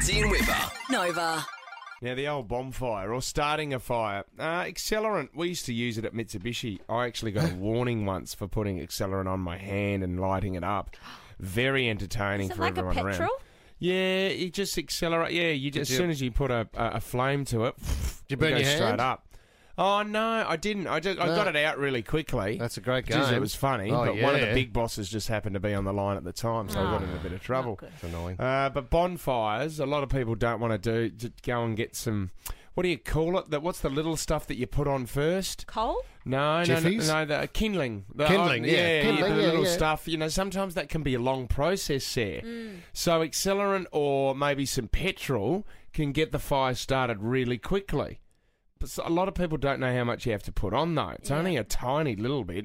Fitzy and Wippa. Nova. Now, the old bonfire or starting a fire. Uh, accelerant, we used to use it at Mitsubishi. I actually got a warning once for putting accelerant on my hand and lighting it up. Very entertaining Is it for like a everyone around. Yeah, you just accelerate. Yeah, you just, as soon as you put a, a, a flame to it, you burn it goes your straight hand? up. Oh no, I didn't. I just I No. got it out really quickly. That's a great Jeez, game. it was funny, Oh, but one of the yeah. big bosses just happened to be on the line at the time, so I got in a bit of trouble. It's annoying. Uh, but bonfires, a lot of people don't want to do. To go and get some. What do you call it? That what's the little stuff that you put on first? Coal? No, no, no, Jiffies? no, the kindling. The, Kindling, oh, yeah, kindling, the yeah, little yeah. stuff. You know, sometimes that can be a long process there. So accelerant or maybe some petrol can get the fire started really quickly. But a lot of people don't know how much you have to put on though. It's only a tiny little bit.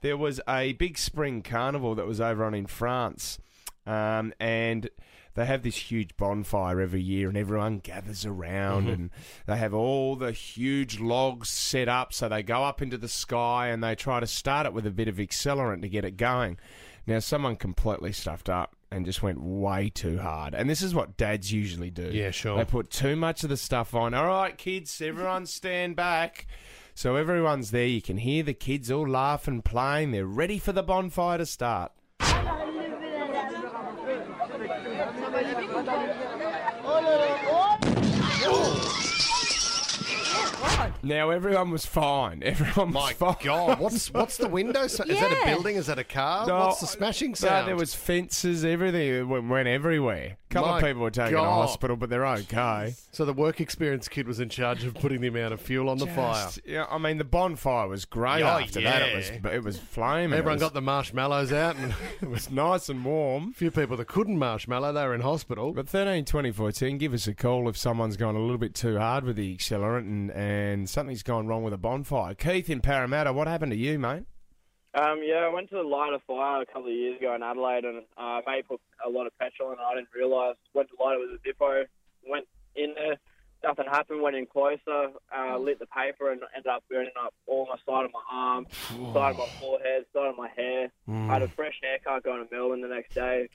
There was a big spring carnival that was over on in France, um, and they have this huge bonfire every year, and everyone gathers around, and they have all the huge logs set up. So they go up into the sky, and they try to start it with a bit of accelerant to get it going. Now, someone completely stuffed up and just went way too hard, and this is what dads usually do. Yeah, sure. They put too much of the stuff on. All right, kids, everyone stand back. So everyone's there. You can hear the kids all laughing, playing. They're ready for the bonfire to start. Now everyone was fine. Everyone was My fine. God, what's what's the window? Is that a Yeah. building? Is that a car? No, what's the smashing No, sound? there was fences, everything It went, went everywhere. A couple of people were taken to God. hospital, but they're okay. So the work experience kid was in charge of putting the amount of fuel on the fire. Yeah, I mean the bonfire was great. Oh, after that, it was it was flaming. Everyone it got the marshmallows out, and it was nice and warm. a few people that couldn't marshmallow, they were in hospital. But thirteen twenty fourteen, give us a call if someone's gone a little bit too hard with the accelerant and, and something's gone wrong with a bonfire. Keith in Parramatta, what happened to you, mate? Um, yeah, I went to the light a fire a couple of years ago in Adelaide, and uh, mate put a lot of petrol in, and I didn't realise. Went to light it with a Zippo, went in there, nothing happened. Went in closer, uh, lit the paper, and ended up burning up all my side of my arm, side of my forehead, side of my hair. I had a fresh haircut going to Melbourne the next day.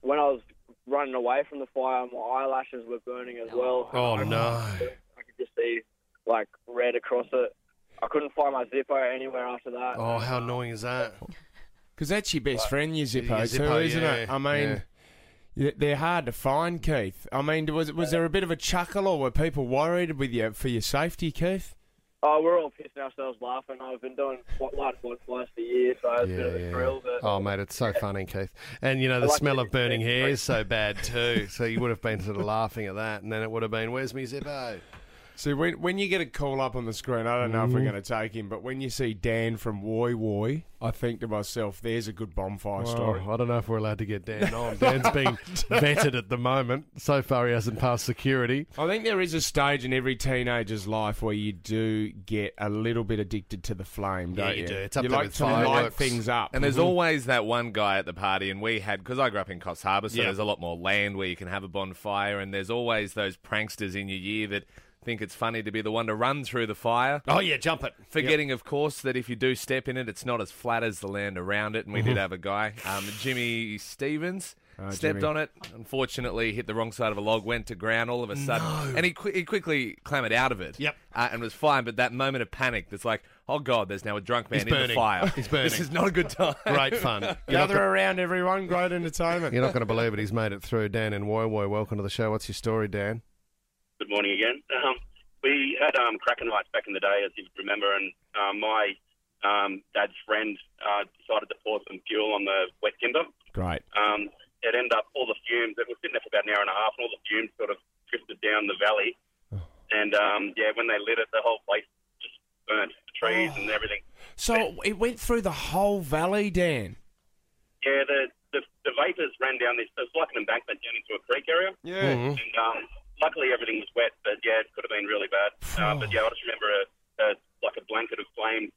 When I was running away from the fire, my eyelashes were burning as well. Oh I, no! I could just see like red across it. I couldn't find my Zippo anywhere after that. Oh, how annoying is that? Because that's your best friend, your Zippo, Your too, Zippo, isn't yeah, it? I mean, yeah, they're hard to find, Keith. I mean, was was there a bit of a chuckle or were people worried with you for your safety, Keith? Oh, we're all pissing ourselves laughing. I've been doing what light bonfires for years, so it's a bit of a thrill. But Oh, mate, it's so funny, Keith. And you know the like smell the of burning hair is so bad too. So you would have been sort of laughing at that, and then it would have been, "Where's me Zippo?" See, when when you get a call up on the screen, I don't know if Mm-hmm. we're going to take him, but when you see Dan from Woy Woy, I think to myself, there's a good bonfire story. I don't know if we're allowed to get Dan on. Dan's being vetted at the moment. So far, he hasn't passed security. I think there is a stage in every teenager's life where you do get a little bit addicted to the flame, don't you you? do. It's up you there like with to light fireworks. things up. And there's always that one guy at the party, and we had because I grew up in Coffs Harbour, so Yeah. there's a lot more land where you can have a bonfire, and there's always those pranksters in your year that think it's funny to be the one to run through the fire. Oh yeah, jump it. Forgetting, of course, that if you do step in it, it's not as flat as the land around it. And we did have a guy, um, Jimmy Stevens, stepped Jimmy. on it. Unfortunately, hit the wrong side of a log, went to ground all of a sudden, and he, qui- he quickly clambered out of it. Yep. uh, and was fine. But that moment of panic, that's like, oh god, there's now a drunk man He's in the fire. He's burning. This is not a good time. Great fun. You're not, Gather gonna, around, everyone. Great entertainment. you're not going to believe it. He's made it through. Dan and Woy Woy, welcome to the show. What's your story, Dan? Good morning again. Um, we had um, cracker nights back in the day, as you remember, and um, my um, dad's friend uh, decided to pour some fuel on the wet timber. Great. Um, it ended up all the fumes. It was sitting there for about an hour and a half, and all the fumes sort of drifted down the valley. And um, yeah, when they lit it, the whole place just burnt, the trees and everything. So it went through the whole valley, Dan. Yeah, the the, the vapors ran down this. It was like an embankment down into a creek area. Yeah. And um, luckily everything was wet, but yeah, it could have been really bad. Uh, but yeah, I just remember a, a like a blanket of flame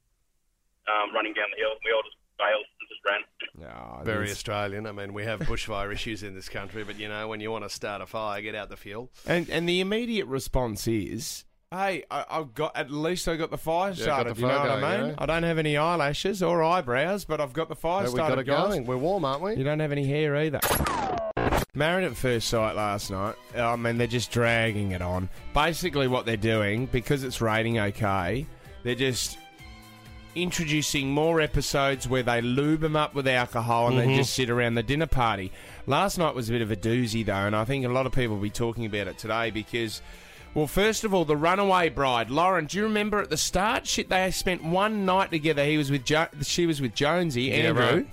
um, running down the hill. We all just bailed and just ran. No, Very there's- Australian. I mean, we have bushfire issues in this country, but you know, when you want to start a fire, get out the fuel. And and the immediate response is, "Hey, I, I've got at least I got the fire got started. the you know fire what I mean? yeah. I don't have any eyelashes or eyebrows, but I've got the fire But we got started, it guys. going. We're warm, aren't we? You don't have any hair either. Married at First Sight last night. Um, I mean, they're just dragging it on. Basically, what they're doing, because it's rating okay, they're just introducing more episodes where they lube them up with alcohol and they mm-hmm. just sit around the dinner party. Last night was a bit of a doozy, though, and I think a lot of people will be talking about it today because. Well, first of all, the runaway bride, Lauren. Do you remember at the start? Shit, they spent one night together. He was with jo- she was with Jonesy, Andrew, right.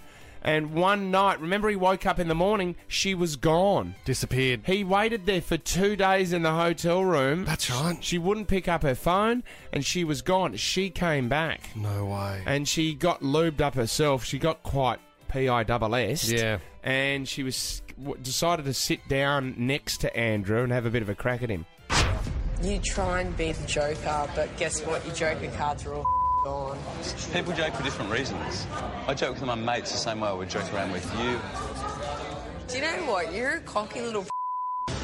And one night. Remember, he woke up in the morning. She was gone. Disappeared. He waited there for two days in the hotel room. That's right. She wouldn't pick up her phone, and she was gone. She came back, No way. and she got lubed up herself. She got quite pi double s. Yeah. and she was decided to sit down next to Andrew and have a bit of a crack at him. You try and be the Joker, but guess what? Your Joker cards are all gone. People joke for different reasons. I joke with my mates the same way I would joke around with you. Do you know what? You're a cocky little.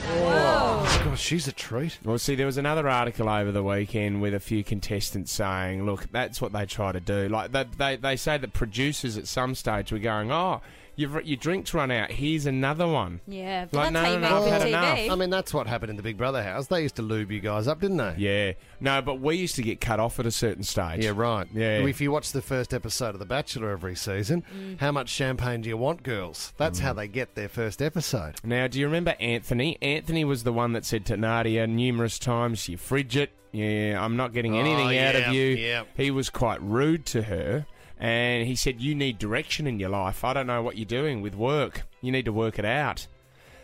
God, she's a treat. Well, see, there was another article over the weekend with a few contestants saying, "Look, that's what they try to do." Like they, they, they say that producers at some stage were going, "Oh, you've, your drinks run out. Here's another one." Yeah, Like, that's no, how you no, make no, I've had TV. enough. I mean, that's what happened in the Big Brother house. They used to lube you guys up, didn't they? Yeah, no, but we used to get cut off at a certain stage. Yeah, right. Yeah. If you watch the first episode of The Bachelor every season, Mm. how much champagne do you want, girls? That's how they get their first episode. Now, do you remember Anthony? Anthony was the one that said to Nadia numerous times, "You frigid. Yeah, I'm not getting anything Oh, out of you." yeah. He was quite rude to her, and he said, "You need direction in your life. I don't know what you're doing with work. You need to work it out."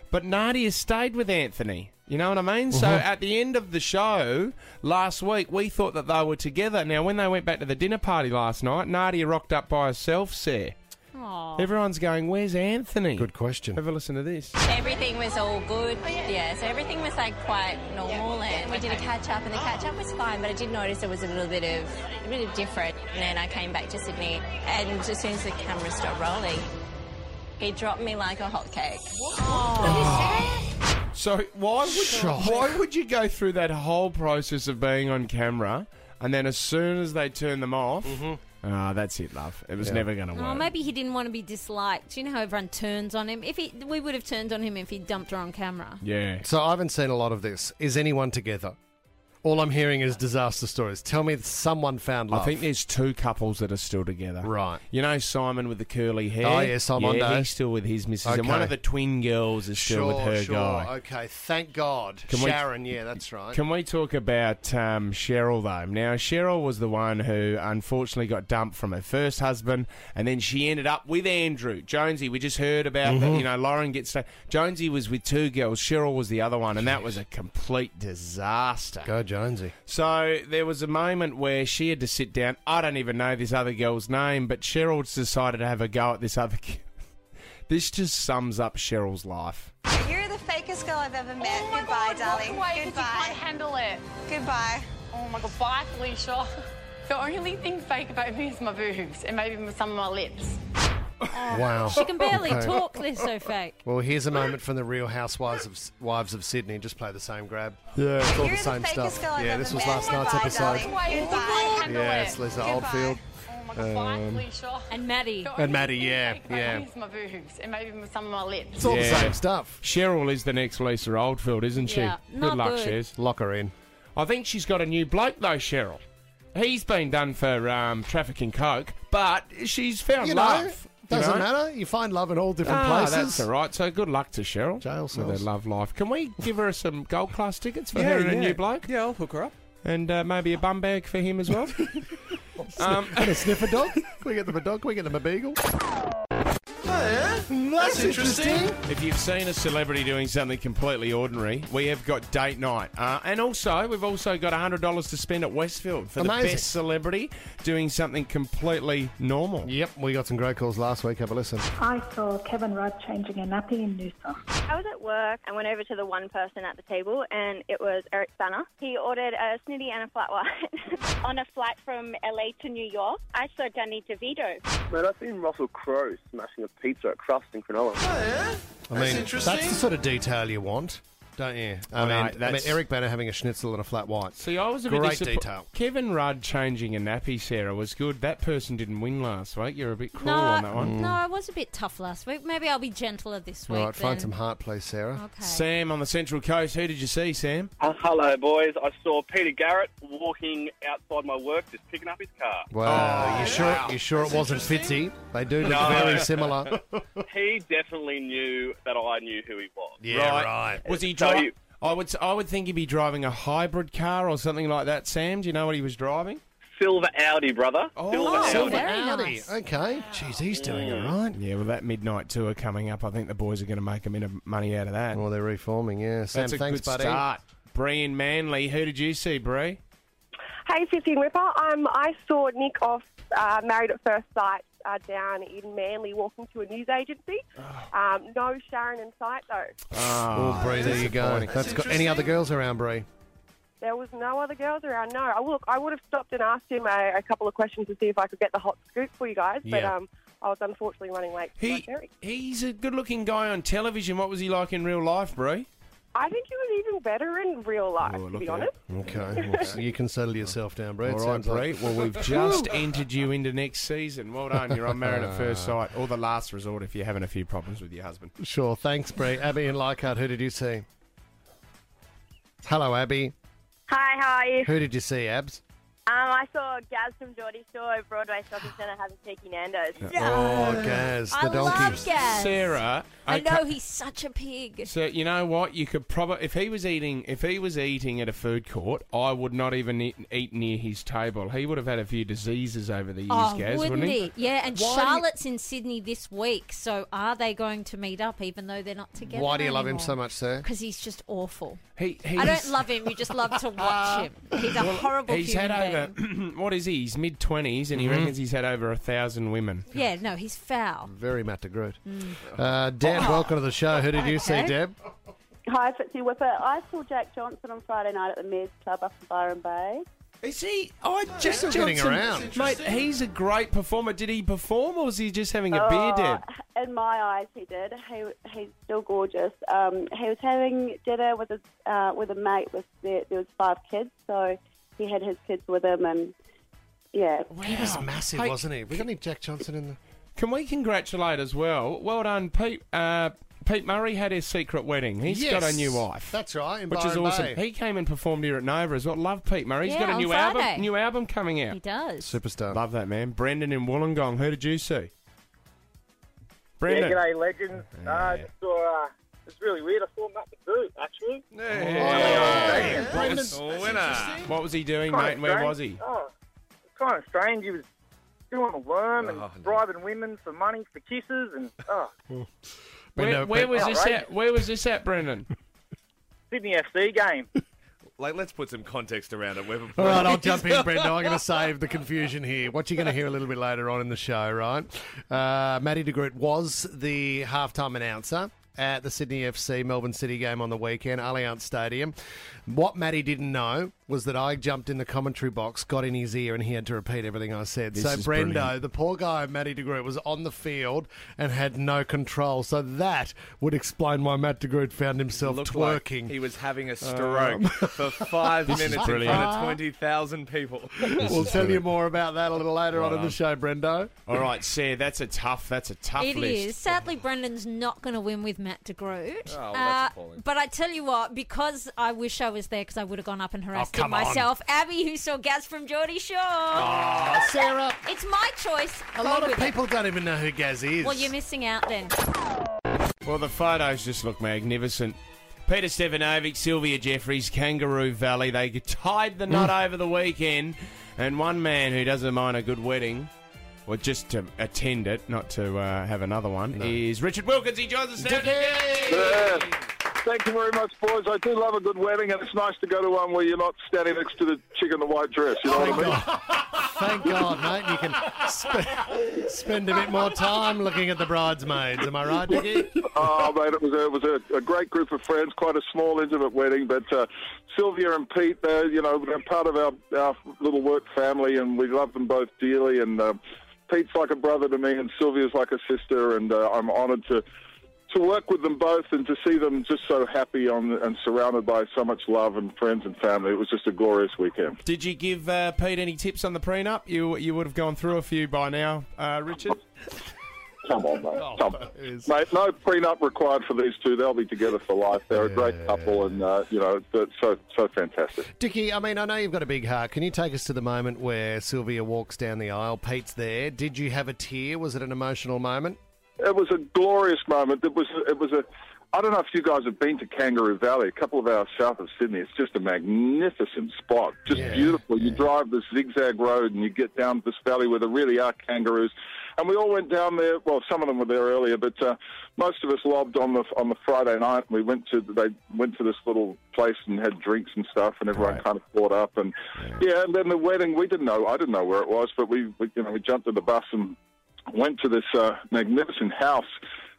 But Nadia stayed with Anthony. You know what I mean? So Uh-huh. at the end of the show last week, we thought that they were together. Now, when they went back to the dinner party last night, Nadia rocked up by herself, Sarah. Aw. Everyone's going, "Where's Anthony?" Good question. Have a listen to this. Everything was all good. Oh, yeah, so everything was like quite normal, and we did a catch up, and the catch up was fine. But I did notice there was a little bit of a bit of different. And then I came back to Sydney, and as soon as the camera stopped rolling, he dropped me like a hot cake. Oh. So why would Shock. why would you go through that whole process of being on camera, and then as soon as they turn them off, mm-hmm. Ah, that's it, love. It was Yeah. never going to work. Oh, maybe he didn't want to be disliked. You know how everyone turns on him. If he, we would have turned on him if he dumped her on camera. Yeah. So I haven't seen a lot of this. Is anyone together? All I'm hearing is disaster stories. Tell me someone found love. I think there's two couples that are still together. Right. You know Simon with the curly hair? Oh, yeah, Simondo. Yeah, he's still with his missus. And one of the twin girls is still Sure, with her sure. guy. Okay, thank God. Can we- Sharon, yeah, that's right. Can we talk about um, Cheryl though? Now Cheryl was the one who unfortunately got dumped from her first husband, and then she ended up with Andrew Jonesy. We just heard about Mm-hmm. that. You know, Lauren gets Jonesy was with two girls. Cheryl was the other one, and that was a complete disaster. Go Jonesy. So there was a moment where she had to sit down. I don't even know this other girl's name, but Cheryl's decided to have a go at this other. G- this just sums up Cheryl's life. You're the fakest girl I've ever met. Oh Goodbye, darling. Goodbye. handle it. Goodbye. Oh my god, bye, Felicia. The only thing fake about me is my boobs and maybe some of my lips. Wow. She can barely Okay. talk. They're so fake. Well, here's a moment from the Real Housewives of Wives of Sydney. Just play the same grab. Yeah, it's all You're the same fakest stuff. girl Yeah, this was met. last night's Goodbye, episode. Goodbye. Yeah, it's Lisa Goodbye. Oldfield. Oh my god, bye, Felicia. And Maddie. The only Maddie, yeah, yeah. me my boobs and maybe some of my lips. It's all the same stuff. Cheryl is the next Lisa Oldfield, isn't she? Yeah, good not luck, good. Shez. Lock her in. I think she's got a new bloke though, Cheryl. He's been done for um, trafficking coke, but she's found You know, love. you doesn't know? matter. You find love in all different Ah, places. that's all right. So good luck to Cheryl Jail with her love life. Can we give her some gold class tickets for her and a new bloke, Yeah, I'll hook her up. and uh, maybe a bum bag for him as well? um, And a sniffer dog? Can we get them a dog? Can we get them a beagle? That's interesting. If you've seen a celebrity doing something completely ordinary, we have got date night, uh, and also we've also got hundred dollars to spend at Westfield for the best celebrity doing something completely normal. Yep, we got some great calls last week. Have a listen. I saw Kevin Rudd changing a nappy in Noosa. I was at work and went over to the one person at the table, and it was Eric Bana. He ordered a snitty and a flat white on a flight from LA to New York. I saw Danny DeVito. Man, I've seen Russell Crowe smashing a pizza at Crust in Cronulla. I mean, that's the sort of detail you want. Don't you? I I mean, know, I mean, that's- Eric Bana having a schnitzel and a flat white. See, I was a bit Great disappo- detail. Kevin Rudd changing a nappy, Sarah, was good. That person didn't win last week. You're a bit cruel No, on that one. no, I was a bit tough last week. Maybe I'll be gentler this week. All right, find then. some heart, please, Sarah. Okay. Sam on the Central Coast. Who did you see, Sam? Uh, hello, boys. I saw Peter Garrett walking outside my work, just picking up his car. Wow, Oh, you sure? You sure it wasn't Fitzy? They do look No. very similar. He definitely knew that I knew who he was. Yeah, right. Was he So driving? you- I would. s- I would think he'd be driving a hybrid car or something like that. Sam, do you know what he was driving? Silver Audi, brother. Oh, Silver Silver Audi. very Audi. nice. Okay. Jeez, he's doing it right. Yeah, well, that midnight tour coming up, I think the boys are going to make a bit of money out of that. Well, they're reforming. Yeah, Sam. That's a thanks, good buddy. start. Bree and Manly. Who did you see, Bree? Hey, Fifty and Ripper. Um, I saw Nick off uh, Married at First Sight uh, down in Manly walking to a news agency. Um, no Sharon in sight, though. Oh, Bree, there you go. disappointing. That's got any other girls around, Bree? There was no other girls around. No, I look, I would have stopped and asked him a, a couple of questions to see if I could get the hot scoop for you guys, but Yeah. um, I was unfortunately running late. for my He ferry. he's a good-looking guy on television. What was he like in real life, Bree? I think he was even better in real oh, life, Oh, to be honest. Okay. Well, so you can settle yourself down, Bree. It All right, sounds Bree. like- Well, we've just entered you into next season. Well done. You're on Married at First ah. Sight, or the last resort if you're having a few problems with your husband. Sure. Thanks, Bree. Abby and Leichhardt, who did you see? Hello, Abby. Hi, how are you? Who did you see, Abs? Um, I saw Gaz from Geordie Shore at Broadway Shopping Centre having cheeky Nando's. Oh, Gaz, the I donkey. love Gaz. Sarah, I okay. know he's such a pig. So you know what? You could probably, if he was eating, if he was eating at a food court, I would not even eat, eat near his table. He would have had a few diseases over the years, Oh, Gaz, wouldn't wouldn't he? Yeah, and Why do you- Charlotte's in Sydney this week. So are they going to meet up, even though they're not together? Why do you love him so much, sir? Because he's just awful. He, I he's- don't love him. You just love to watch him. He's a horrible He's human had being. Over what is he? He's mid twenties, and he Mhm. reckons he's had over a thousand women. Yeah, no, he's foul. Very Matt de Groot. Mm. Uh, Deb, welcome to the show. Who did you see, Okay. Deb? Hi, Fitzy Wippa. I saw Jack Johnson on Friday night at the Mayor's Club up in Byron Bay. Is he? I Just still getting around. mate. He's a great performer. Did he perform, or was he just having a beer, Oh, Deb? In my eyes, he did. He, he's still gorgeous. Um, he was having dinner with his uh, with a mate. With there, there was five kids, so he had his kids with him, and yeah, He was massive, Hey, wasn't he? We got any Jack Johnson in the. Can we congratulate as well? Well done, Pete. Uh, Pete Murray had his secret wedding. He's got a Yes, new wife. That's right, in which is Byron awesome. Bay. He came and performed here at Nova as well. Love Pete Murray. He's Yeah, got a on new Friday. album. New album coming out. He does. Superstar. Love that man. Brendan in Wollongong. Who did you see? Yeah, Brendan. g'day, legends. Uh, just saw, uh, it's really weird. I saw Matt the Boot, actually. Yeah. Oh, What Brendan. was, what was he doing, Kinda mate? and Where was he? Oh, it's kind of strange. He was doing a worm and Oh, bribing women for money for kisses and oh, Where, where was this Outrageous. at? Where was this at, Brendan? Sydney FC game. Like, let's put some context around it. We've- All right, I'll jump in, Brendan. I'm going to save the confusion here. What you're going to hear a little bit later on in the show, right? Uh, Matty de Groot was the halftime announcer at the Sydney FC Melbourne City game on the weekend, Allianz Stadium. What Matty didn't know was that I jumped in the commentary box, got in his ear, and he had to repeat everything I said. This so is Brendo, brilliant. the poor guy, Matty de Groot, was on the field and had no control. So that would explain why Matt de Groot found himself Looked like twerking. he was having a stroke Um, for five minutes in front of 20,000 people. we'll tell you more about that a little later on in the show, Brendo. All right, Sarah, that's a tough. That's a tough It list. is. Sadly, Brendan's not going to win with Matt de Groot. Oh, well, Uh, appalling. but I tell you what, because I wish I was there, because I would have gone up and harassed him come on. myself. Abby, who saw Gaz from Geordie Shore. Oh, Sarah. It's my choice. A Go lot of with it. people don't even know who Gaz is. Well, you're missing out then. Well, the photos just look magnificent. Peter Stefanovic, Sylvia Jeffreys, Kangaroo Valley. They tied the knot over the weekend. And one man who doesn't mind a good wedding, or just to attend it, not to uh, have another one, is Richard Wilkins. He joins us now. Thank you very much, boys. I do love a good wedding, and it's nice to go to one where you're not standing next to the chick in the white dress. You know what I mean? Thank God, mate. You can sp- spend a bit more time looking at the bridesmaids. Am I right, Dickie? oh, mate, it was a, it was a, a great group of friends, quite a small, intimate wedding. But uh, Sylvia and Pete, they're you know they're part of our, our little work family, and we love them both dearly. And uh, Pete's like a brother to me, and Sylvia's like a sister, and uh, I'm honoured to to work with them both and to see them just so happy on and surrounded by so much love and friends and family, it was just a glorious weekend. Did you give uh, Pete any tips on the prenup? You you would have gone through a few by now, uh, Richard. Come on, mate. Come on. Mate, no prenup required for these two. They'll be together for life. They're a great couple, and uh, you know, it's so so fantastic. Dickie, I mean, I know you've got a big heart. Can you take us to the moment where Sylvia walks down the aisle? Pete's there. Did you have a tear? Was it an emotional moment? It was a glorious moment. It was it was a. I don't know if you guys have been to Kangaroo Valley, a couple of hours south of Sydney. It's just a magnificent spot, just beautiful. You drive this zigzag road and you get down this valley where there really are kangaroos. And we all went down there. Well, some of them were there earlier, but uh, most of us lobbed on the on the Friday night. We went to they went to this little place and had drinks and stuff, and everyone kind of caught up. And yeah. and then the wedding. We didn't know. I didn't know where it was, but we, we you know we jumped in the bus and went to this uh, magnificent house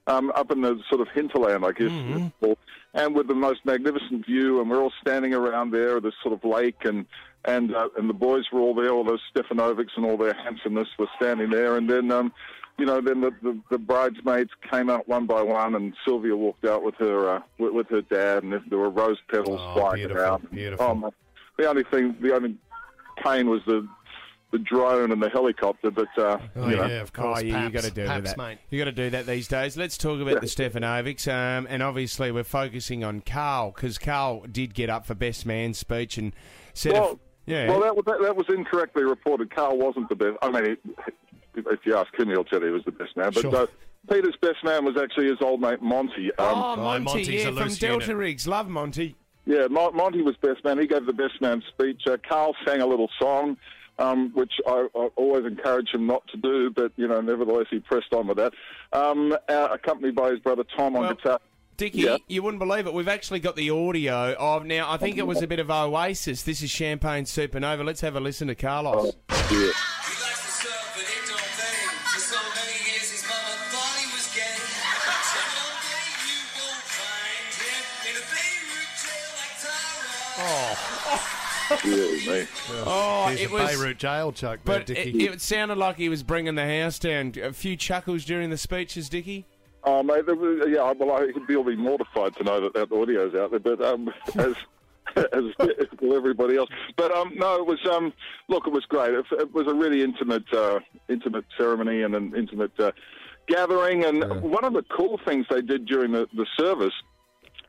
um, up in the sort of hinterland, I guess, called, and with the most magnificent view. And we're all standing around there, this sort of lake, and and uh, and the boys were all there, all those Stefanovics and all their handsomeness were standing there. And then, um, you know, then the, the, the bridesmaids came out one by one, and Sylvia walked out with her uh, with, with her dad, and there were rose petals flying beautiful, around. beautiful. Oh, my, the only thing, the only pain was the the drone and the helicopter, but uh, Oh, you know. yeah, of course. Oh, yeah, you Paps. got to do Paps, that. mate. You got to do that these days. Let's talk about the Stefanovics, um, and obviously we're focusing on Carl because Carl did get up for best man speech and said, Well, if, yeah, Well, that, was- that, that was incorrectly reported. Carl wasn't the best. I mean, it, if you ask him, he'll tell you he was the best man. But Sure. uh, Peter's best man was actually his old mate Monty. Um, oh, Monty, yeah, from Delta Riggs, love Monty. Yeah, Mon- Monty was best man. He gave the best man speech. Uh, Carl sang a little song, um, which I, I always encourage him not to do, but you know, nevertheless, he pressed on with that. Um, uh, accompanied by his brother Tom on guitar. Dickie, Yeah. you wouldn't believe it. We've actually got the audio of now. I think it was a bit of Oasis. This is Champagne Supernova. Let's have a listen to Carlos. Yeah. Oh. Yeah, me. Oh, Here's it a was- Beirut jail chuck there, But Dickie. it, it sounded like he was bringing the house down. A few chuckles during the speeches, Dickie. Oh, mate, there was, yeah, well, I could be be mortified to know that that audio's out there, but um, as, as as will everybody else. But um, no, it was um, look, it was great. It, it was a really intimate, uh, intimate ceremony and an intimate uh, gathering. And one of the cool things they did during the, the service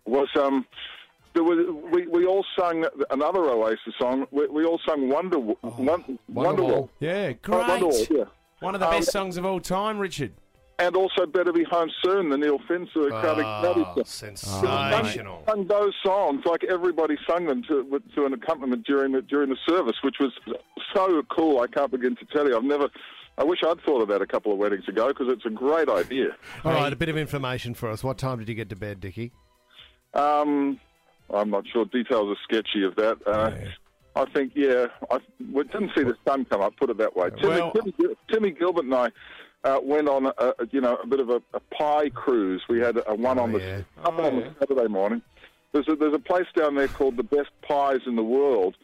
was um, there was we, we all sung another Oasis song. We, we all sung Wonder Won- Wonderwall. Yeah, Oh, great. Wonderwall, yeah. One of the Um, best songs of all time, Richard. and also Better Be Home Soon, the Neil Finn sort of crowded Oh, sensational. Sung, sung those songs like everybody sung them to to an accompaniment during the during the service, which was so cool. I can't begin to tell you. I've never. I wish I'd thought of that a couple of weddings ago because it's a great idea. All right, a bit of information for us. What time did you get to bed, Dickie? Um, I'm not sure. Details are sketchy of that. Uh, I think, yeah, I we didn't see the sun come up. Put it that way. Timmy, Well- Timmy, Timmy Gilbert and I uh, went on, a, a, you know, a bit of a, a pie cruise. We had a one on the up on the Saturday morning. There's a, there's a place down there called the Best Pies in the World.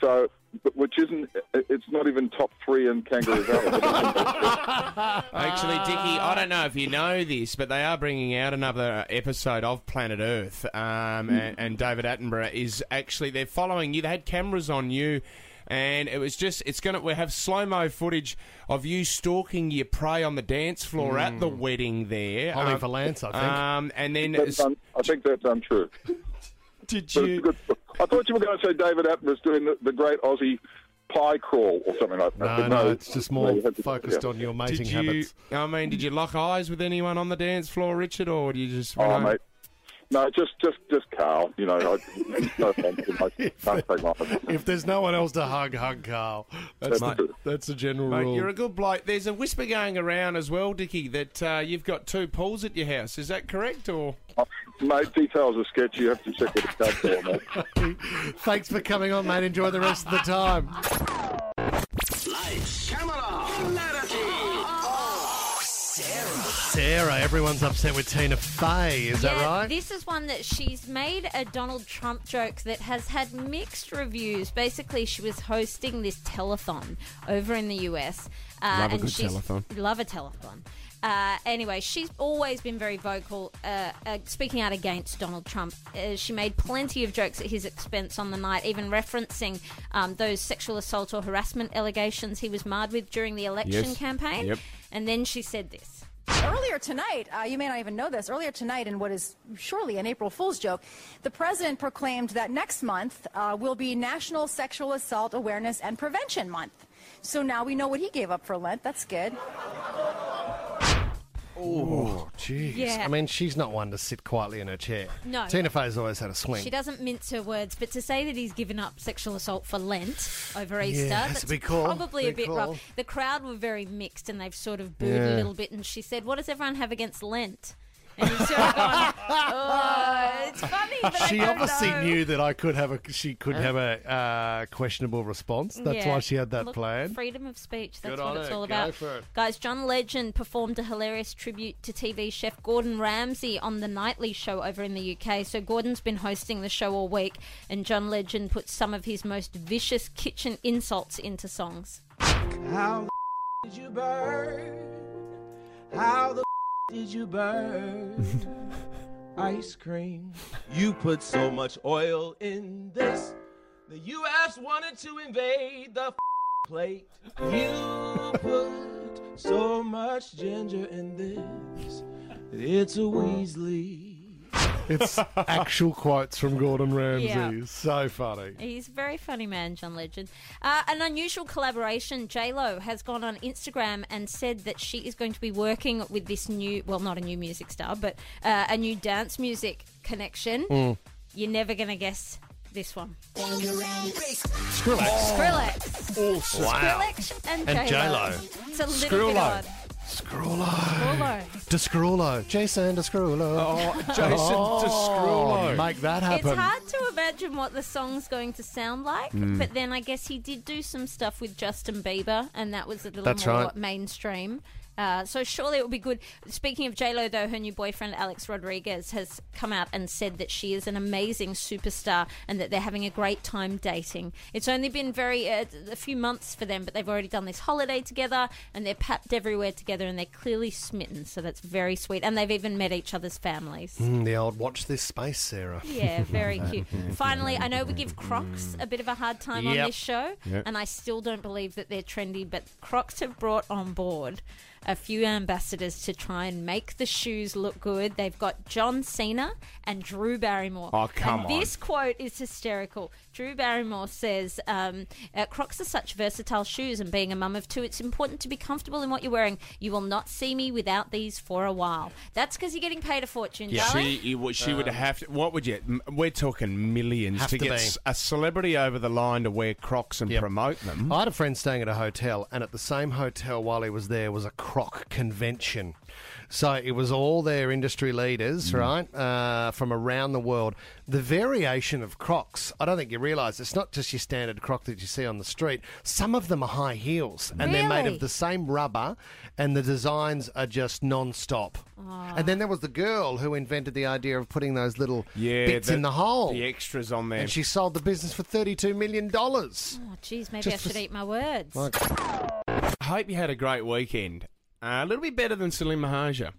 So, but- which isn't, it's not even top three in Kangaroo Valley. Actually, Dickie, I don't know if you know this, but they are bringing out another episode of Planet Earth. Um, and, and David Attenborough is actually, they're following you. They had cameras on you. And it was just, it's going to, we have slow mo footage of you stalking your prey on the dance floor at the wedding there. Holding Um, for Lance, I think. Um, and then, That's un- I think that's untrue. Did you? I thought you were going to say David Attenborough's doing the, the great Aussie pie crawl or something like that. No, but no, it's just more you had to- focused yeah. on your mating did you, habits. I mean, did you lock eyes with anyone on the dance floor, Richard, or do you just. Oh, know- mate. No, just just just Carl. You know, I, no offense, I can't take my If there's no one else to hug, hug Carl. That's, That's the, that's the general Mate, rule. you're a good bloke. There's a whisper going around as well, Dickie, that uh, you've got two pools at your house. Is that correct, or Mate, details are sketchy. You have to check with the card for, mate. Thanks for coming on, mate. Enjoy the rest of the time. Lights, camera, Sarah. Sarah, everyone's upset with Tina Fey. Is that Yeah, right? This is one that she's made a Donald Trump joke that has had mixed reviews. Basically, she was hosting this telethon over in the US. Uh, Love a and good telethon. Love a telethon. Uh, anyway, she's always been very vocal, uh, uh, speaking out against Donald Trump. Uh, she made plenty of jokes at his expense on the night, even referencing um, those sexual assault or harassment allegations he was marred with during the election Yes. campaign. Yep. And then she said this. Earlier tonight, uh, you may not even know this, earlier tonight, in what is surely an April Fool's joke, the president proclaimed that next month uh, will be National Sexual Assault Awareness and Prevention Month. So now we know what he gave up for Lent. That's good. Oh, jeez. Yeah. I mean, she's not one to sit quietly in her chair. No. Tina Fey's always had a swing. She doesn't mince her words, but to say that he's given up sexual assault for Lent over Easter, that's that's a big call. probably a bit call. rough. The crowd were very mixed and they've sort of booed Yeah. a little bit. And she said, What does everyone have against Lent? And he's sort of gone, Oh, it's funny, but I She don't obviously know." knew that I could have a she could have a uh, questionable response. That's Yeah. why she had that Look, plan. Freedom of speech. That's Good what on it's her. all Go about. for it. Guys, John Legend performed a hilarious tribute to TV chef Gordon Ramsay on the Nightly Show over in the UK. So Gordon's been hosting the show all week, and John Legend put some of his most vicious kitchen insults into songs. How did you burn? How the did you burn? Ice cream. You put so much oil in this. The U.S. wanted to invade the plate. You put so much ginger in this. It's a Weasley. It's actual quotes from Gordon Ramsay. Yeah. So funny. He's a very funny man, John Legend. Uh, an unusual collaboration. J Lo has gone on Instagram and said that she is going to be working with this new, well, not a new music star, but uh, a new dance music connection. Mm. You're never going to guess this one. Skrillex. Skrillex. Awesome. Wow. Skrillex and, And J-Lo. J-Lo. It's a little Skrullo. bit odd. Skrullo. Skrullo. Descrulo. Jason Descrulo. Oh, Jason Descrulo. Make that happen. It's hard to imagine what the song's going to sound like, Mm. but then I guess he did do some stuff with Justin Bieber, and that was a little That's more right. mainstream. Uh, so surely it will be good. Speaking of J Lo, though, her new boyfriend Alex Rodriguez has come out and said that she is an amazing superstar and that they're having a great time dating. It's only been very uh, a few months for them, but they've already done this holiday together and they're packed everywhere together and they're clearly smitten. So that's very sweet, and they've even met each other's families. Mm, the old watch this space, Sarah. Yeah, very cute. Finally, I know we give Crocs a bit of a hard time on this show, Yep. and I still don't believe that they're trendy, but Crocs have brought on board a few ambassadors to try and make the shoes look good. They've got John Cena and Drew Barrymore. Oh, come and on. This quote is hysterical. Drew Barrymore says, um, uh, Crocs are such versatile shoes, and being a mum of two, it's important to be comfortable in what you're wearing. You will not see me without these for a while. That's because you're getting paid a fortune, darling. She, you would- she would have to. What would you? m- We're talking millions Have to to get be. s- a celebrity over the line to wear Crocs and promote them. I had a friend staying at a hotel, and at the same hotel while he was there was a croc convention. So it was all their industry leaders, right, uh, from around the world. The variation of crocs, I don't think you realise, it's not just your standard croc that you see on the street. Some of them are high heels, and they're made of the same rubber, and the designs are just non-stop. And then there was the girl who invented the idea of putting those little Yeah, bits the- in the hole. the extras on there. And she sold the business for $32 million. Oh, geez, maybe Just I should eat my words. I hope you had a great weekend. Uh, a little bit better than Salim Mehajer.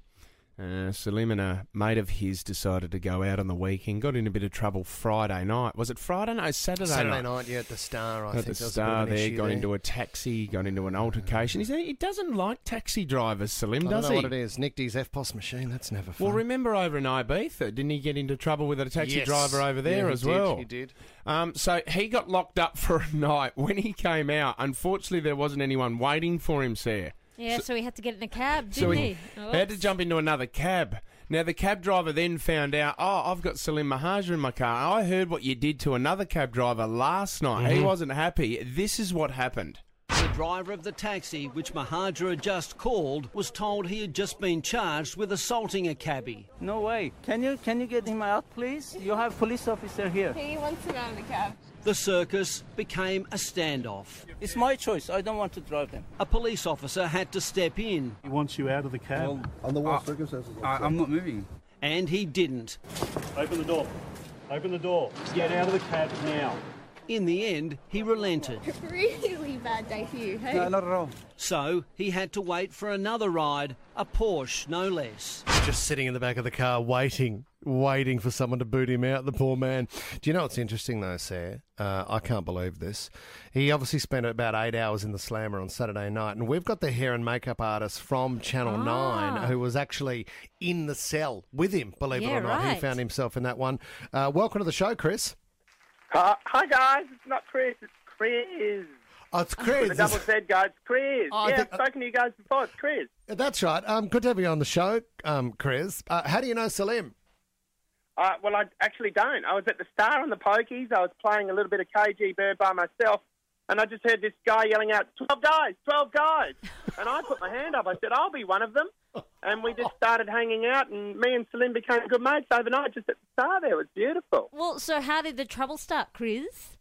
Uh, Salim and a mate of his decided to go out on the weekend. Got in a bit of trouble Friday night. Was it Friday night? Saturday, Saturday night. night, yeah, at the Star, I At think the there was a bit of Star there, got there. into a taxi, got into an altercation. He, he doesn't like taxi drivers, Salim, I does don't know he? what it is. Nicked his EFTPOS machine. That's never fun. Well, remember over in Ibiza, didn't he get into trouble with a taxi Yes. driver over there Yeah, as did, well? he did. Um, so he got locked up for a night. When he came out, unfortunately, there wasn't anyone waiting for him, Sarah. Yeah, so, he had to get in a cab, didn't So he he? had to jump into another cab. Now, the cab driver then found out, oh, I've got Salim Mehajer in my car. I heard what you did to another cab driver last night. He Mhm. wasn't happy. This is what happened. The driver of the taxi, which Mehajer had just called, was told he had just been charged with assaulting a cabbie. No way. Can you can you get him out, please? You have police officer here. He wants to go in the cab. The circus became a standoff. It's my choice. I don't want to drive them. A police officer had to step in. He wants you out of the cab. Under what circumstances? I, I'm not moving. And he didn't. Open the door. Open the door. Get out of the cab now. In the end, he relented. Really bad day for you, hey? at all. So he had to wait for another ride, a Porsche no less. Just sitting in the back of the car waiting, waiting for someone to boot him out, the poor man. Do you know what's interesting though, Sarah? Uh, I can't believe this. He obviously spent about eight hours in the slammer on Saturday night, and we've got the hair and makeup artist from Channel Ah. 9 who was actually in the cell with him, believe it or not. He found himself in that one. Uh, welcome to the show, Chris. Hi, hi guys, it's not Chris, it's Chris. Oh, it's Chris. a double Z, guys, Chris. Oh, I yeah, think- I've spoken to you guys before, it's Chris. That's right. Um, good to have you on the show, um, Chris. Uh, how do you know Salim? Uh, well, I actually don't. I was at the Star on the Pokies. I was playing a little bit of KG Bird by myself, and I just heard this guy yelling out, 12 guys, 12 guys. and I put my hand up. I said, I'll be one of them. And we just started hanging out, and me and Salim became good mates overnight just at the Star there. It was beautiful. Well, so how did the trouble start, Chris?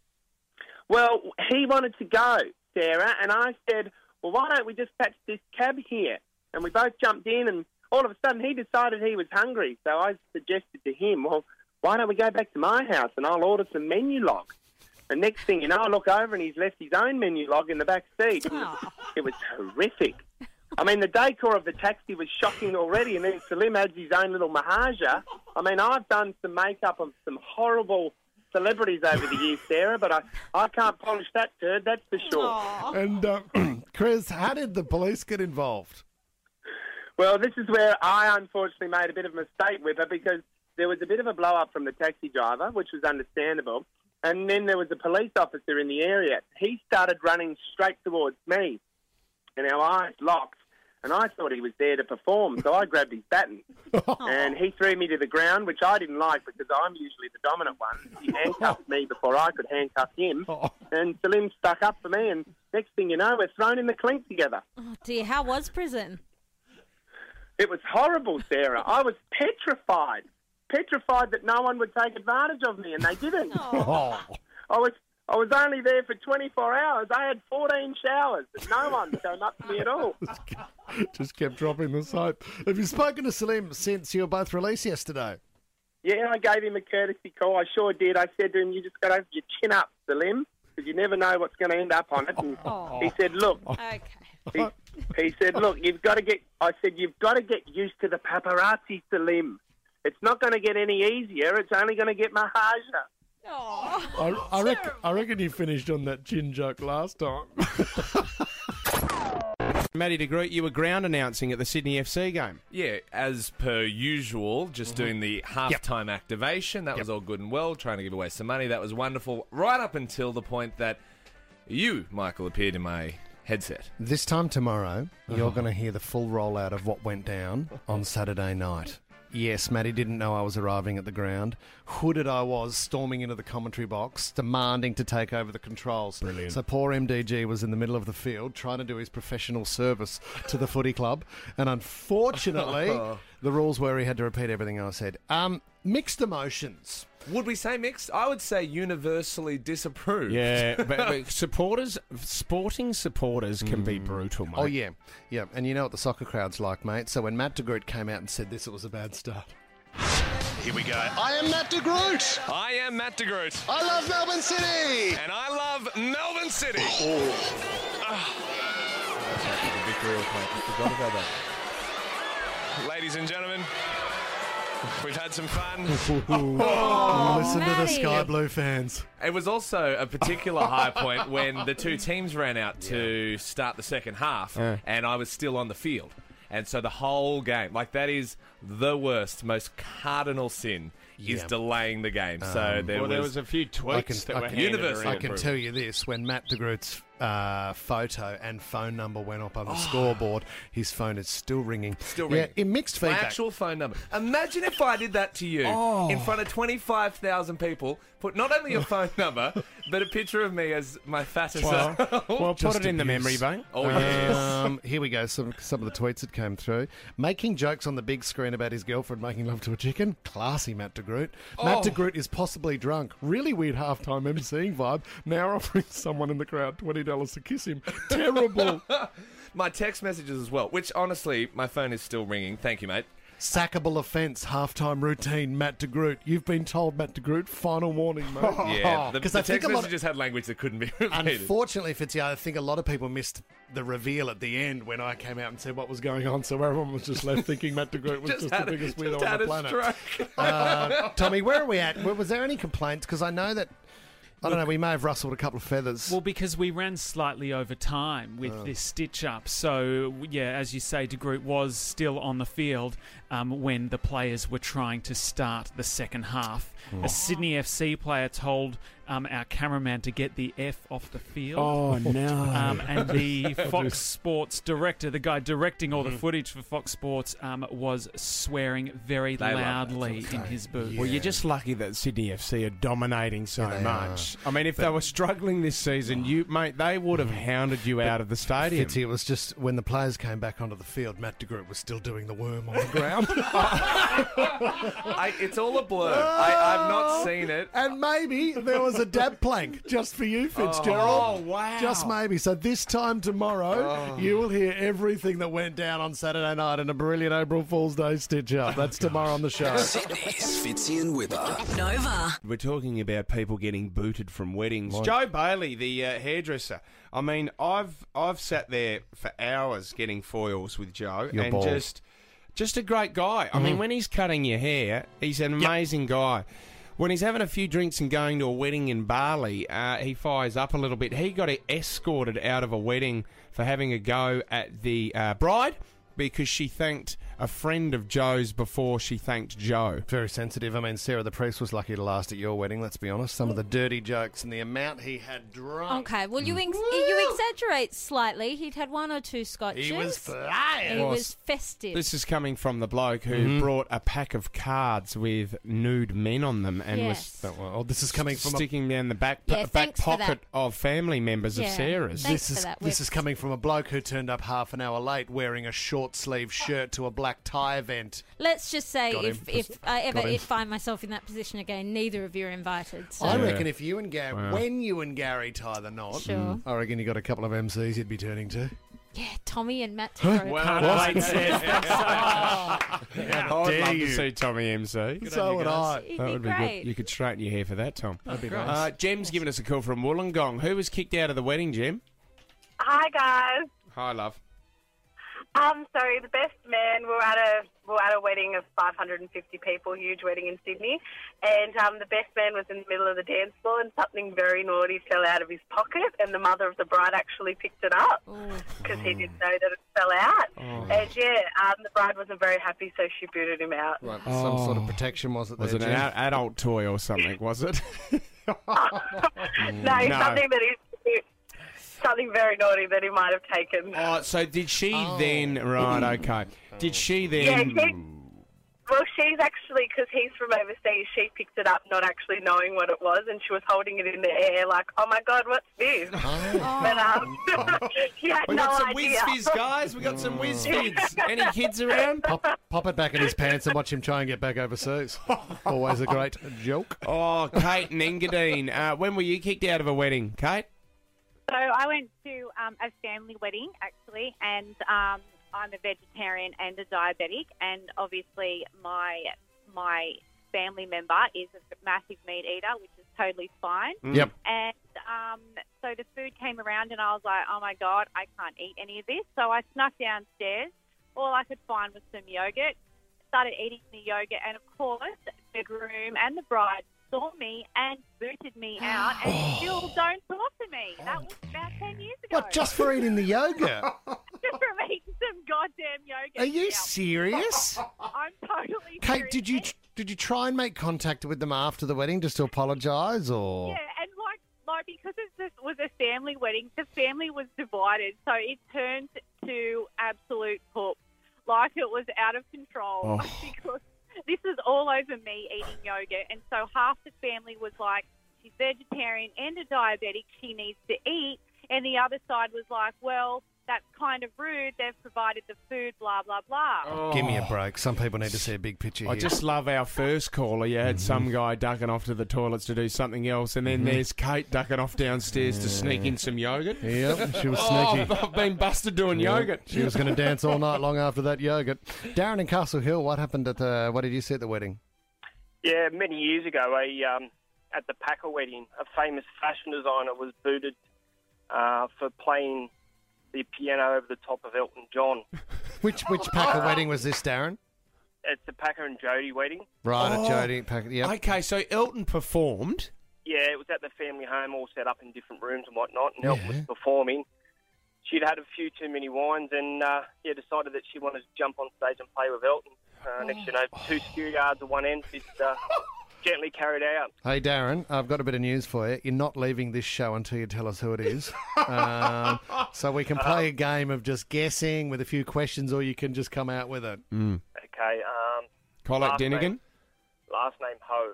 Well, he wanted to go, Sarah, and I said, well, why don't we just patch this cab here? And we both jumped in, and all of a sudden he decided he was hungry. So I suggested to him, well, why don't we go back to my house and I'll order some Menulog? And next thing you know, I look over and he's left his own menu log in the back seat. It was horrific. I mean, the decor of the taxi was shocking already, and then Salim adds his own little mahaja. I mean, I've done some makeup of some horrible celebrities over the years, Sarah, but I, I can't polish that turd, that's for sure. And uh, Chris, how did the police get involved? Well, this is where I unfortunately made a bit of a mistake with her because there was a bit of a blow up from the taxi driver, which was understandable. And then there was a police officer in the area. He started running straight towards me, and our eyes locked. And I thought he was there to perform, so I grabbed his baton. and he threw me to the ground, which I didn't like because I'm usually the dominant one. He handcuffed me before I could handcuff him. Oh. And Salim stuck up for me, and next thing you know, we're thrown in the clink together. Oh dear, how was prison? It was horrible, Sarah. I was petrified. Petrified that no one would take advantage of me, and they didn't. Oh. oh. I was I was only there for 24 hours. I had 14 showers, but no one came up to me at all. Just kept dropping the soap. Have you spoken to Salim since you were both released yesterday? Yeah, I gave him a courtesy call. I sure did. I said to him, "You just got to have your chin up, Salim, because you never know what's going to end up on it." And oh. he said, "Look." Okay. He, he said, "Look, you've got to get." I said, "You've got to get used to the paparazzi, Salim. It's not going to get any easier. It's only going to get mahaja." I, I, reckon, I reckon you finished on that chin joke last time. Matty DeGroot, you were ground announcing at the Sydney FC game. Yeah, as per usual, just Mm-hmm. doing the halftime activation. That was all good and well, trying to give away some money. That was wonderful, right up until the point that you, Michael, appeared in my headset. This time tomorrow, you're going to hear the full rollout of what went down on Saturday night. Yes, Matty didn't know I was arriving at the ground. Hooded I was, storming into the commentary box, demanding to take over the controls. Brilliant. So poor MDG was in the middle of the field trying to do his professional service to the footy club. And unfortunately, the rules were he had to repeat everything I said. Um, mixed emotions. Would we say mixed? I would say universally disapproved. Yeah, but, but supporters, sporting supporters can be brutal, mate. Oh, yeah. Yeah. And you know what the soccer crowd's like, mate. So when Matt de Groot came out and said this, it was a bad start. Here we go. I am Matt de Groot. I am Matt de Groot. I love Melbourne City. And I love Melbourne City. forgot about that. Ladies and gentlemen, we've had some fun. Oh, listen to the Sky Blue fans. It was also a particular high point when the two teams ran out to start the second half, Yeah. and I was still on the field. And so the whole game, like that is the worst, most cardinal sin, is Yeah. delaying the game. so Um, there, well, was, there was a few tweets I can, that I were can, handed Universal I around. can tell you this: when Matt de Groot's uh, photo and phone number went up on the scoreboard. His phone is still ringing. Still ringing. yeah, in mixed My feedback. actual phone number. Imagine if I did that to you Oh. in front of 25,000 people. Put not only your phone number, but a picture of me as my fattest Well, self. well, put Just it in the memory bank. Oh, yes. Um, here we go. Some some of the tweets that came through. Making jokes on the big screen about his girlfriend making love to a chicken. Classy, Matt DeGroot. Matt Oh. DeGroot is possibly drunk. Really weird halftime emceeing vibe. Now offering someone in the crowd twenty dollars to kiss him. Terrible. my text messages as well, which honestly, my phone is still ringing. Thank you, mate. Sackable offence. Halftime routine. Matt DeGroot. You've been told, Matt DeGroot. Final warning, mate. Yeah, the, 'Cause the I think text a lot of- messages had language that couldn't be repeated. Unfortunately, Fitzy, I think a lot of people missed the reveal at the end when I came out and said what was going on, so everyone was just left thinking Matt DeGroot was just, had the a- biggest just weirdo on had the a planet. stroke. Uh, Tommy, where are we at? Was there any complaints? Because I know that, I don't know, we may have rustled a couple of feathers. Well, because we ran slightly over time with Oh. this stitch up. So, yeah, as you say, De Groot was still on the field um, when the players were trying to start the second half. Oh. A Sydney FC player told um, our cameraman to get the F off the field. Oh, no. Um, and the Fox. Sports director, the guy directing all the Mhm. footage for Fox Sports, um, was swearing very They love that. loudly in his booth. Well, you're just lucky that Sydney FC are dominating so they much. I mean, if they were struggling this season, you mate, they would have hounded you out of the stadium. Fitzy, it was just when the players came back onto the field, Matt DeGroot was still doing the worm on the ground. I, it's all a blur. I, I've not seen it. And maybe there was a dab plank just for you, Fitzgerald. Oh, wow. Just maybe. So this time tomorrow, Oh. you will hear everything that went down on Saturday night in a brilliant April Fool's Day stitch up. That's tomorrow on the show. Sydney's Fitzy and Wippa. Nova. We're talking about people getting booted from weddings. Joh Bailey, the uh, hairdresser. I mean, I've I've sat there for hours getting foils with Joh, You're and bald. just just a great guy. I mean, Mhm. when he's cutting your hair, he's an amazing guy. When he's having a few drinks and going to a wedding in Bali, uh, he fires up a little bit. He got escorted out of a wedding for having a go at the uh, bride because she thanked a friend of Joh's before she thanked Joh. Very sensitive. I mean, Sarah the priest was lucky to last at your wedding, let's be honest. Some of the dirty jokes and the amount he had drunk. Okay, well, you ex- you exaggerate slightly. He'd had one or two scotches. He was flying. He was festive. This is coming from the bloke who Mhm. brought a pack of cards with nude men on them and Yes. was oh, this is coming from a- sticking down the back Yeah, back thanks for pocket of family members of Yeah. Sarah's. Thanks This for is that, this is coming from a bloke who turned up half an hour late wearing a short sleeve shirt to a black tie event. Let's just say Got if, him. if I ever Got him. find myself in that position again, neither of you are invited. So. I reckon if you and Gary, Wow. when you and Gary tie the knot, Sure. I reckon you got a couple of MCs you'd be turning to. Yeah, Tommy and Matt. Huh? Tegro. Well, Can't What? wait, Sid. Thanks so much. I'd love dare to see Tommy MC. So would I. He'd That be would be great. good. You could straighten your hair for that, Tom. That'd be Uh, nice. Jem's giving us a call from Wollongong. Who was kicked out of the wedding, Jem? Hi guys. Hi, love. Um, so the best man, we're at a we're at a wedding of 550 people, huge wedding in Sydney, and um, the best man was in the middle of the dance floor, and something very naughty fell out of his pocket, and the mother of the bride actually picked it up because he didn't know that it fell out, Oh. and yeah, um, the bride wasn't very happy, so she booted him out. Right, some sort of Oh. protection was it Was there, it an adult toy or something, was it? no, No. something that is something very naughty that he might have taken. Oh, so did she Oh. then? Right, okay. Did she Yeah, then? she, well, she's actually because he's from overseas. She picked it up, not actually knowing what it was, and she was holding it in the air, like, "Oh my god, what's this?" But um, she had We no got some idea. whiz fizz, guys. We got some whiz fizz. Any kids around? Pop, pop it back in his pants and watch him try and get back overseas. Always a great joke. Oh, Kate and Engadine. Uh, when were you kicked out of a wedding, Kate? So I went to um, a family wedding actually, and um, I'm a vegetarian and a diabetic, and obviously my my family member is a massive meat eater, which is totally fine. Yep. And um, so the food came around, and I was like, "Oh my god, I can't eat any of this." So I snuck downstairs. All I could find was some yogurt. Started eating the yogurt, and of course, the groom and the bride saw me and booted me out, and oh. still don't talk to me. Oh, that was about ten years ago. What, just for eating the yogurt? just for eating some goddamn yogurt. Are you Yeah. serious? I'm totally Kate, serious. did you did you try and make contact with them after the wedding just to apologise, or Yeah, and like, like because it was a family wedding. The family was divided, so it turned to absolute poop. Like it was out of control Oh. because this is all over me eating yogurt, and so half the family was like, "She's vegetarian and a diabetic. She needs to eat," and the other side was like, "Well." That's kind of rude. They've provided the food, blah blah blah. Give me a break. Some people need to see a big picture I here. just love our first caller. You had some guy ducking off to the toilets to do something else, and then Mhm. there's Kate ducking off downstairs to sneak in some yogurt. Yep, she was Oh, sneaky. I've been busted doing Yeah, yogurt. She was going to dance all night long after that yogurt. Darren in Castle Hill, what happened at the? What did you see at the wedding? Yeah, many years ago, a, um, at the Packer wedding, a famous fashion designer was booted uh, for playing the piano over the top of Elton John. Which which Packer wedding was this, Darren? It's the Packer and Jodhi wedding. Right Oh. at Jodhi Packer. Yeah. Okay, so Elton performed. Yeah, it was at the family home, all set up in different rooms and whatnot, and Elton Yeah. was performing. She'd had a few too many wines and uh, yeah, decided that she wanted to jump on stage and play with Elton. Uh, next, you know, two skew yards at one end, she's uh, gently carried out. Hey Darren, I've got a bit of news for you. You're not leaving this show until you tell us who it is. um, so we can play a game of just guessing with a few questions, or you can just come out with it. Mm. Okay. Um, Collette last Dinnigan? Name, last name Ho.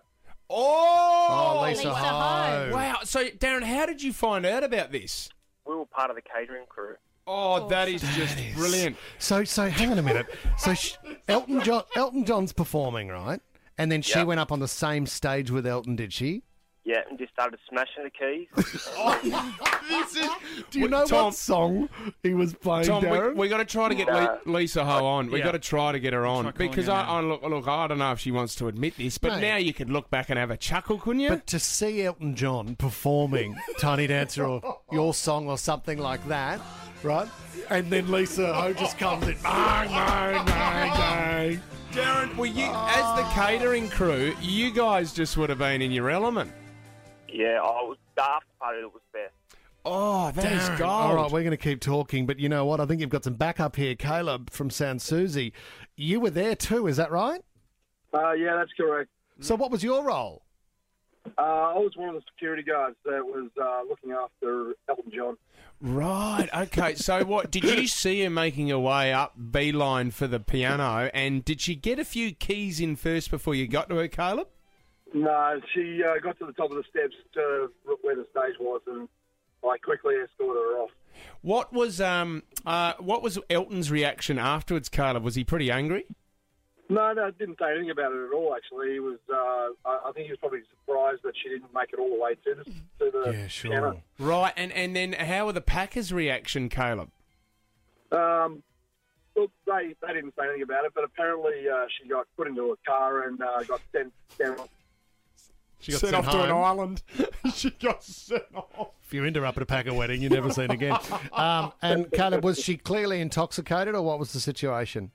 Oh, Oh, Lisa Lisa Ho. Ho. Wow. So, Darren, how did you find out about this? We were part of the catering crew. Oh, that is just brilliant. So, so hang on a minute. So sh- Elton John, Elton John's performing, right? And then she Yep. went up on the same stage with Elton, did she? Yeah, and just started smashing the keys. This is, Do you know Tom- what song he was playing, Tom, we, Darren? we got to try to get Uh, Le- Lisa Ho on. We Yeah. got to try to get her on Try calling because her I, now. I look, look. I don't know if she wants to admit this, but Mate. now you could look back and have a chuckle, couldn't you? But to see Elton John performing Tiny Dancer or your song or something like that, right? And then Lisa Ho just comes in, bang, bang, bang, bang. Darren, well, you as the catering crew, you guys just would have been in your element. yeah, I was the after party that was best. Oh, that is Darren. gold. All right, we're going to keep talking, but you know what? I think you've got some backup here. Caleb from Sans Souci. You were there too, is that right? Uh, yeah, that's correct. So, what was your role? Uh, I was one of the security guards that was uh, looking after Elton John. Right. Okay. So, what did you see her making her way up beeline for the piano? And did she get a few keys in first before you got to her, Caleb? No, she uh, got to the top of the steps to where the stage was, and I quickly escorted her off. What was um uh what was Elton's reaction afterwards, Caleb? Was he pretty angry? No, no, didn't say anything about it at all. Actually, he was. Uh, I, I think he was probably surprised that she didn't make it all the way to the to the piano. Right. And and then how were the Packers' reaction, Caleb? Um, look, they they didn't say anything about it, but apparently uh, she got put into a car and uh, got sent down. She got Sent sent off to an home. island. she got sent off. If you're into at a Packer wedding, you're never seen again. Um, and Caleb, was she clearly intoxicated, or what was the situation?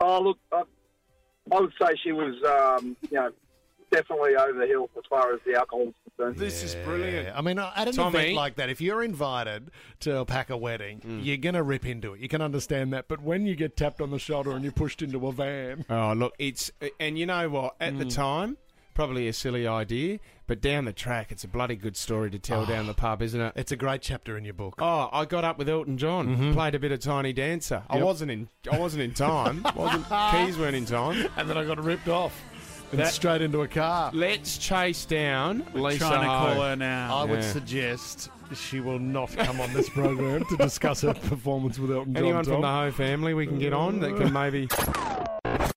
Oh, look, I, I would say she was, um, you know, definitely over the hill as far as the alcohol is concerned. This is brilliant. I mean, at an Tommy? event like that, if you're invited to a Packer wedding, you're going to rip into it. You can understand that. But when you get tapped on the shoulder and you're pushed into a van, Oh, look, it's and you know what? At the time, probably a silly idea, but down the track, it's a bloody good story to tell down the ah. pub, isn't it? it's a great chapter in your book. Oh, I got up with Elton John, mm-hmm. played a bit of Tiny Dancer. I wasn't in. I wasn't in time. wasn't keys weren't in time. And then I got ripped off and That- straight into a car. Let's chase down Lisa. trying to call her now. I would suggest she will not come on this program to discuss her performance with Elton John. Anyone from the Ho family we can get on that can maybe.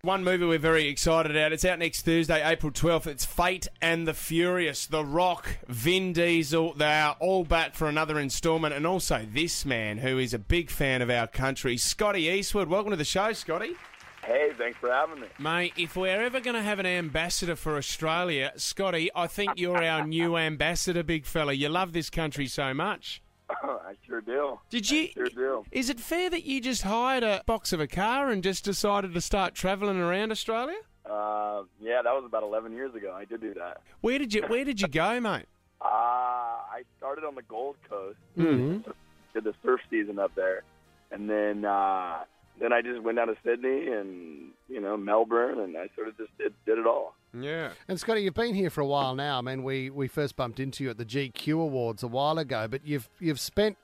One movie we're very excited about. It's out next Thursday, April 12th. It's Fate and the Furious. The Rock, Vin Diesel. They are all back for another instalment. And also this man who is a big fan of our country, Scotty Eastwood. Welcome to the show, Scotty. Hey, thanks for having me. Mate, if we're ever going to have an ambassador for Australia, Scotty, I think you're our new ambassador, big fella. You love this country so much. I sure do. Did you? I sure do. Is it fair that you just hired a box of a car and just decided to start travelling around Australia? Uh, yeah, that was about 11 years ago. I did do that. Where did you Where did you go, mate? Uh, I started on the Gold Coast. Mhm. Did the surf season up there, and then uh, then I just went down to Sydney and you know Melbourne, and I sort of just did, did it all. Yeah. And Scotty, you've been here for a while now. I mean, we, we first bumped into you at the GQ Awards a while ago, but you've you've spent,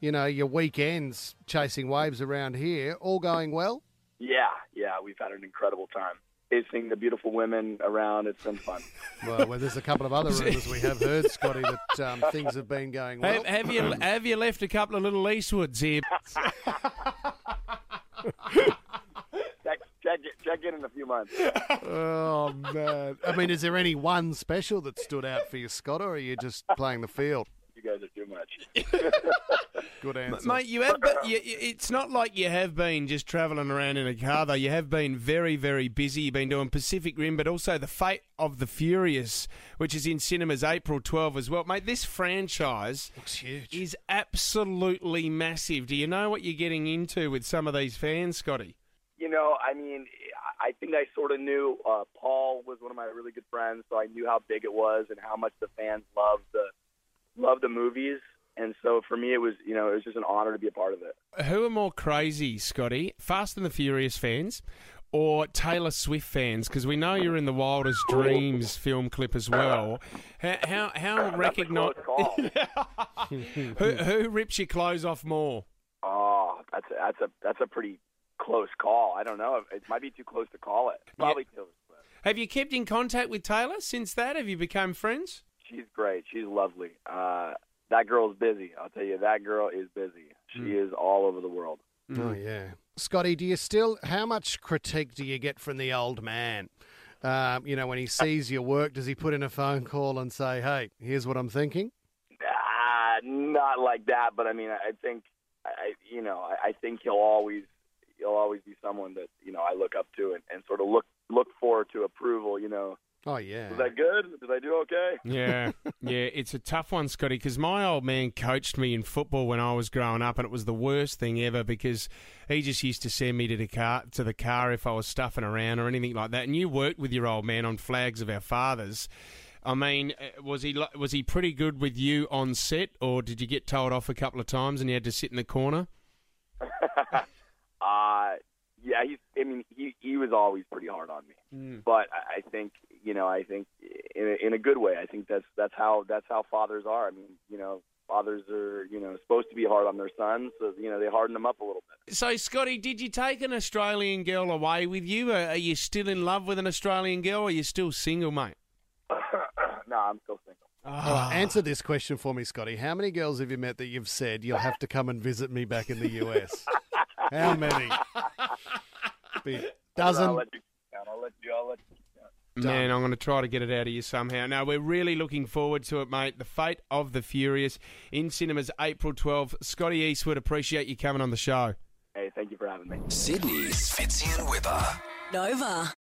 you know, your weekends chasing waves around here. All going well? Yeah, yeah, we've had an incredible time. Chasing the beautiful women around, it's been fun. Well, well there's a couple of other rumours we have heard, Scotty, that um, things have been going well. Have, have you have you left a couple of little Eastwoods here? check, check, check in in a few months. oh man! I mean, is there any one special that stood out for you, Scott, or are you just playing the field? You guys are too much. Good answer, Mate, you have. But you, you- it's not like you have been just travelling around in a car, though. You have been very, very busy. You've been doing Pacific Rim, but also the Fate of the Furious, which is in cinemas April 12 as well. Mate, this franchise looks huge. Is absolutely massive. Do you know what you're getting into with some of these fans, Scotty? You know, I mean, I think I sort of knew uh, Paul was one of my really good friends, so I knew how big it was and how much the fans loved the loved the movies. And so for me, it was you know it was just an honor to be a part of it. Who are more crazy, Scotty? Fast and the Furious fans or Taylor Swift fans? Because we know you're in the Wildest Dreams film clip as well. How how, how recognise who who rips your clothes off more? Oh, that's a, that's a that's a pretty close call. I don't know. It might be too close to call it. Probably Taylor Swift. Have you kept in contact with Taylor since that? Have you become friends? She's great. She's lovely. Uh, that girl's busy. I'll tell you, that girl is busy. She is all over the world. Oh yeah, Scotty. Do you still? How much critique do you get from the old man? Um, you know, when he sees your work, does he put in a phone call and say, "Hey, here's what I'm thinking"? Uh, not like that, but I mean, I think, I, you know, I, I think he'll always, he'll always be someone that you know I look up to and, and sort of look look for to approval. You know, Oh yeah. was that good? Did I do okay? Yeah, yeah, it's a tough one, Scotty, because my old man coached me in football when I was growing up, and it was the worst thing ever because he just used to send me to the car to the car if I was stuffing around or anything like that. And you worked with your old man on flags of our fathers. I mean, uh, was he was he pretty good with you on set, or did you get told off a couple of times and you had to sit in the corner? Uh, yeah, he's. I mean, he he was always pretty hard on me, Mm. but I, I think you know, I think in a, in a good way. I think that's that's how that's how fathers are. I mean, you know, fathers are you know supposed to be hard on their sons, so you know they harden them up a little bit. So, Scotty, did you take an Australian girl away with you? Are are you still in love with an Australian girl, or are you still single, mate? no, I'm still single. All right, answer this question for me, Scotty. How many girls have you met that you've said you'll have to come and visit me back in the US? How many? Be dozen. I'll let you. I'll let you. I'll let you. Man, I'm going to try to get it out of you somehow. Now, we're really looking forward to it, mate. The Fate of the Furious in cinemas April 12th. Scotty Eastwood, appreciate you coming on the show. Hey, thank you for having me. Sydney's Fitzy and Wippa. Nova.